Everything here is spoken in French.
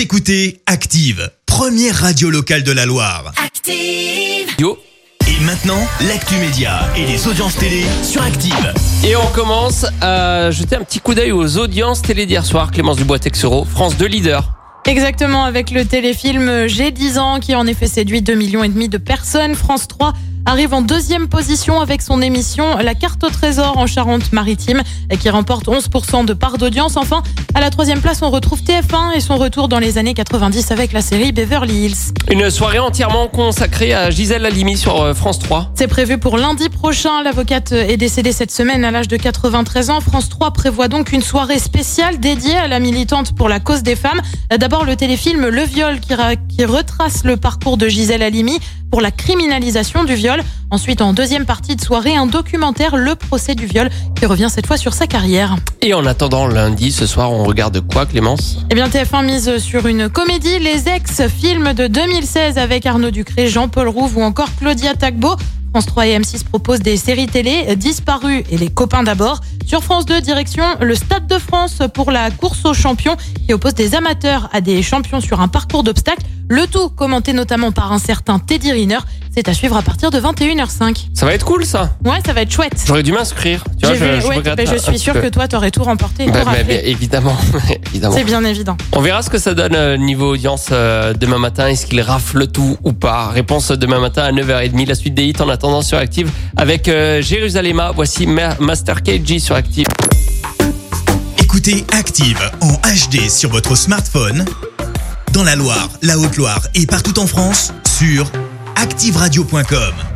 Vous écoutez Active, première radio locale de la Loire. Active. Yo. Et maintenant, l'actu média et les audiences télé sur Active. Et on commence à jeter un petit coup d'œil aux audiences télé d'hier soir. Clémence Dubois-Texero, France 2 leader. Exactement, avec le téléfilm J'ai 10 ans qui en effet séduit 2 millions et demi de personnes. France 3 arrive en deuxième position avec son émission La carte au trésor en Charente-Maritime qui remporte 11% de part d'audience. Enfin, à la troisième place, on retrouve TF1 et son retour dans les années 90 avec la série Beverly Hills. Une soirée entièrement consacrée à Gisèle Halimi sur euh, France 3. C'est prévu pour lundi prochain. L'avocate est décédée cette semaine à l'âge de 93 ans. France 3 prévoit donc une soirée spéciale dédiée à la militante pour la cause des femmes. D'abord le téléfilm Le viol qui, qui retrace le parcours de Gisèle Halimi pour la criminalisation du viol. Ensuite, en deuxième partie de soirée, un documentaire, Le procès du viol, qui revient cette fois sur sa carrière. Et en attendant lundi, ce soir, on regarde quoi, Clémence? Eh bien, TF1 mise sur une comédie, Les Ex, film de 2016 avec Arnaud Ducré, Jean-Paul Rouve ou encore Claudia Tagbo. France 3 et M6 proposent des séries télé disparues et les copains d'abord. Sur France 2, direction le Stade de France pour la course aux champions qui oppose des amateurs à des champions sur un parcours d'obstacles. Le tout commenté notamment par un certain Teddy Riner. C'est à suivre à partir de 21h05. Ça va être cool ça Ouais, ça va être chouette. J'aurais dû m'inscrire. Tu vois, je, je ouais, regrette bah, je suis sûr que toi, t'aurais tout remporté. Bah, bah, évidemment, évidemment. C'est bien évident. On verra ce que ça donne euh, niveau audience euh, demain matin. Est-ce qu'il rafle tout ou pas? Réponse demain matin à 9h30. La suite des hits en attendant sur Active avec euh, Jérusalem. Voici Ma- Master KG sur Active. Écoutez Active en HD sur votre smartphone, dans la Loire, la Haute-Loire et partout en France, sur activeradio.com.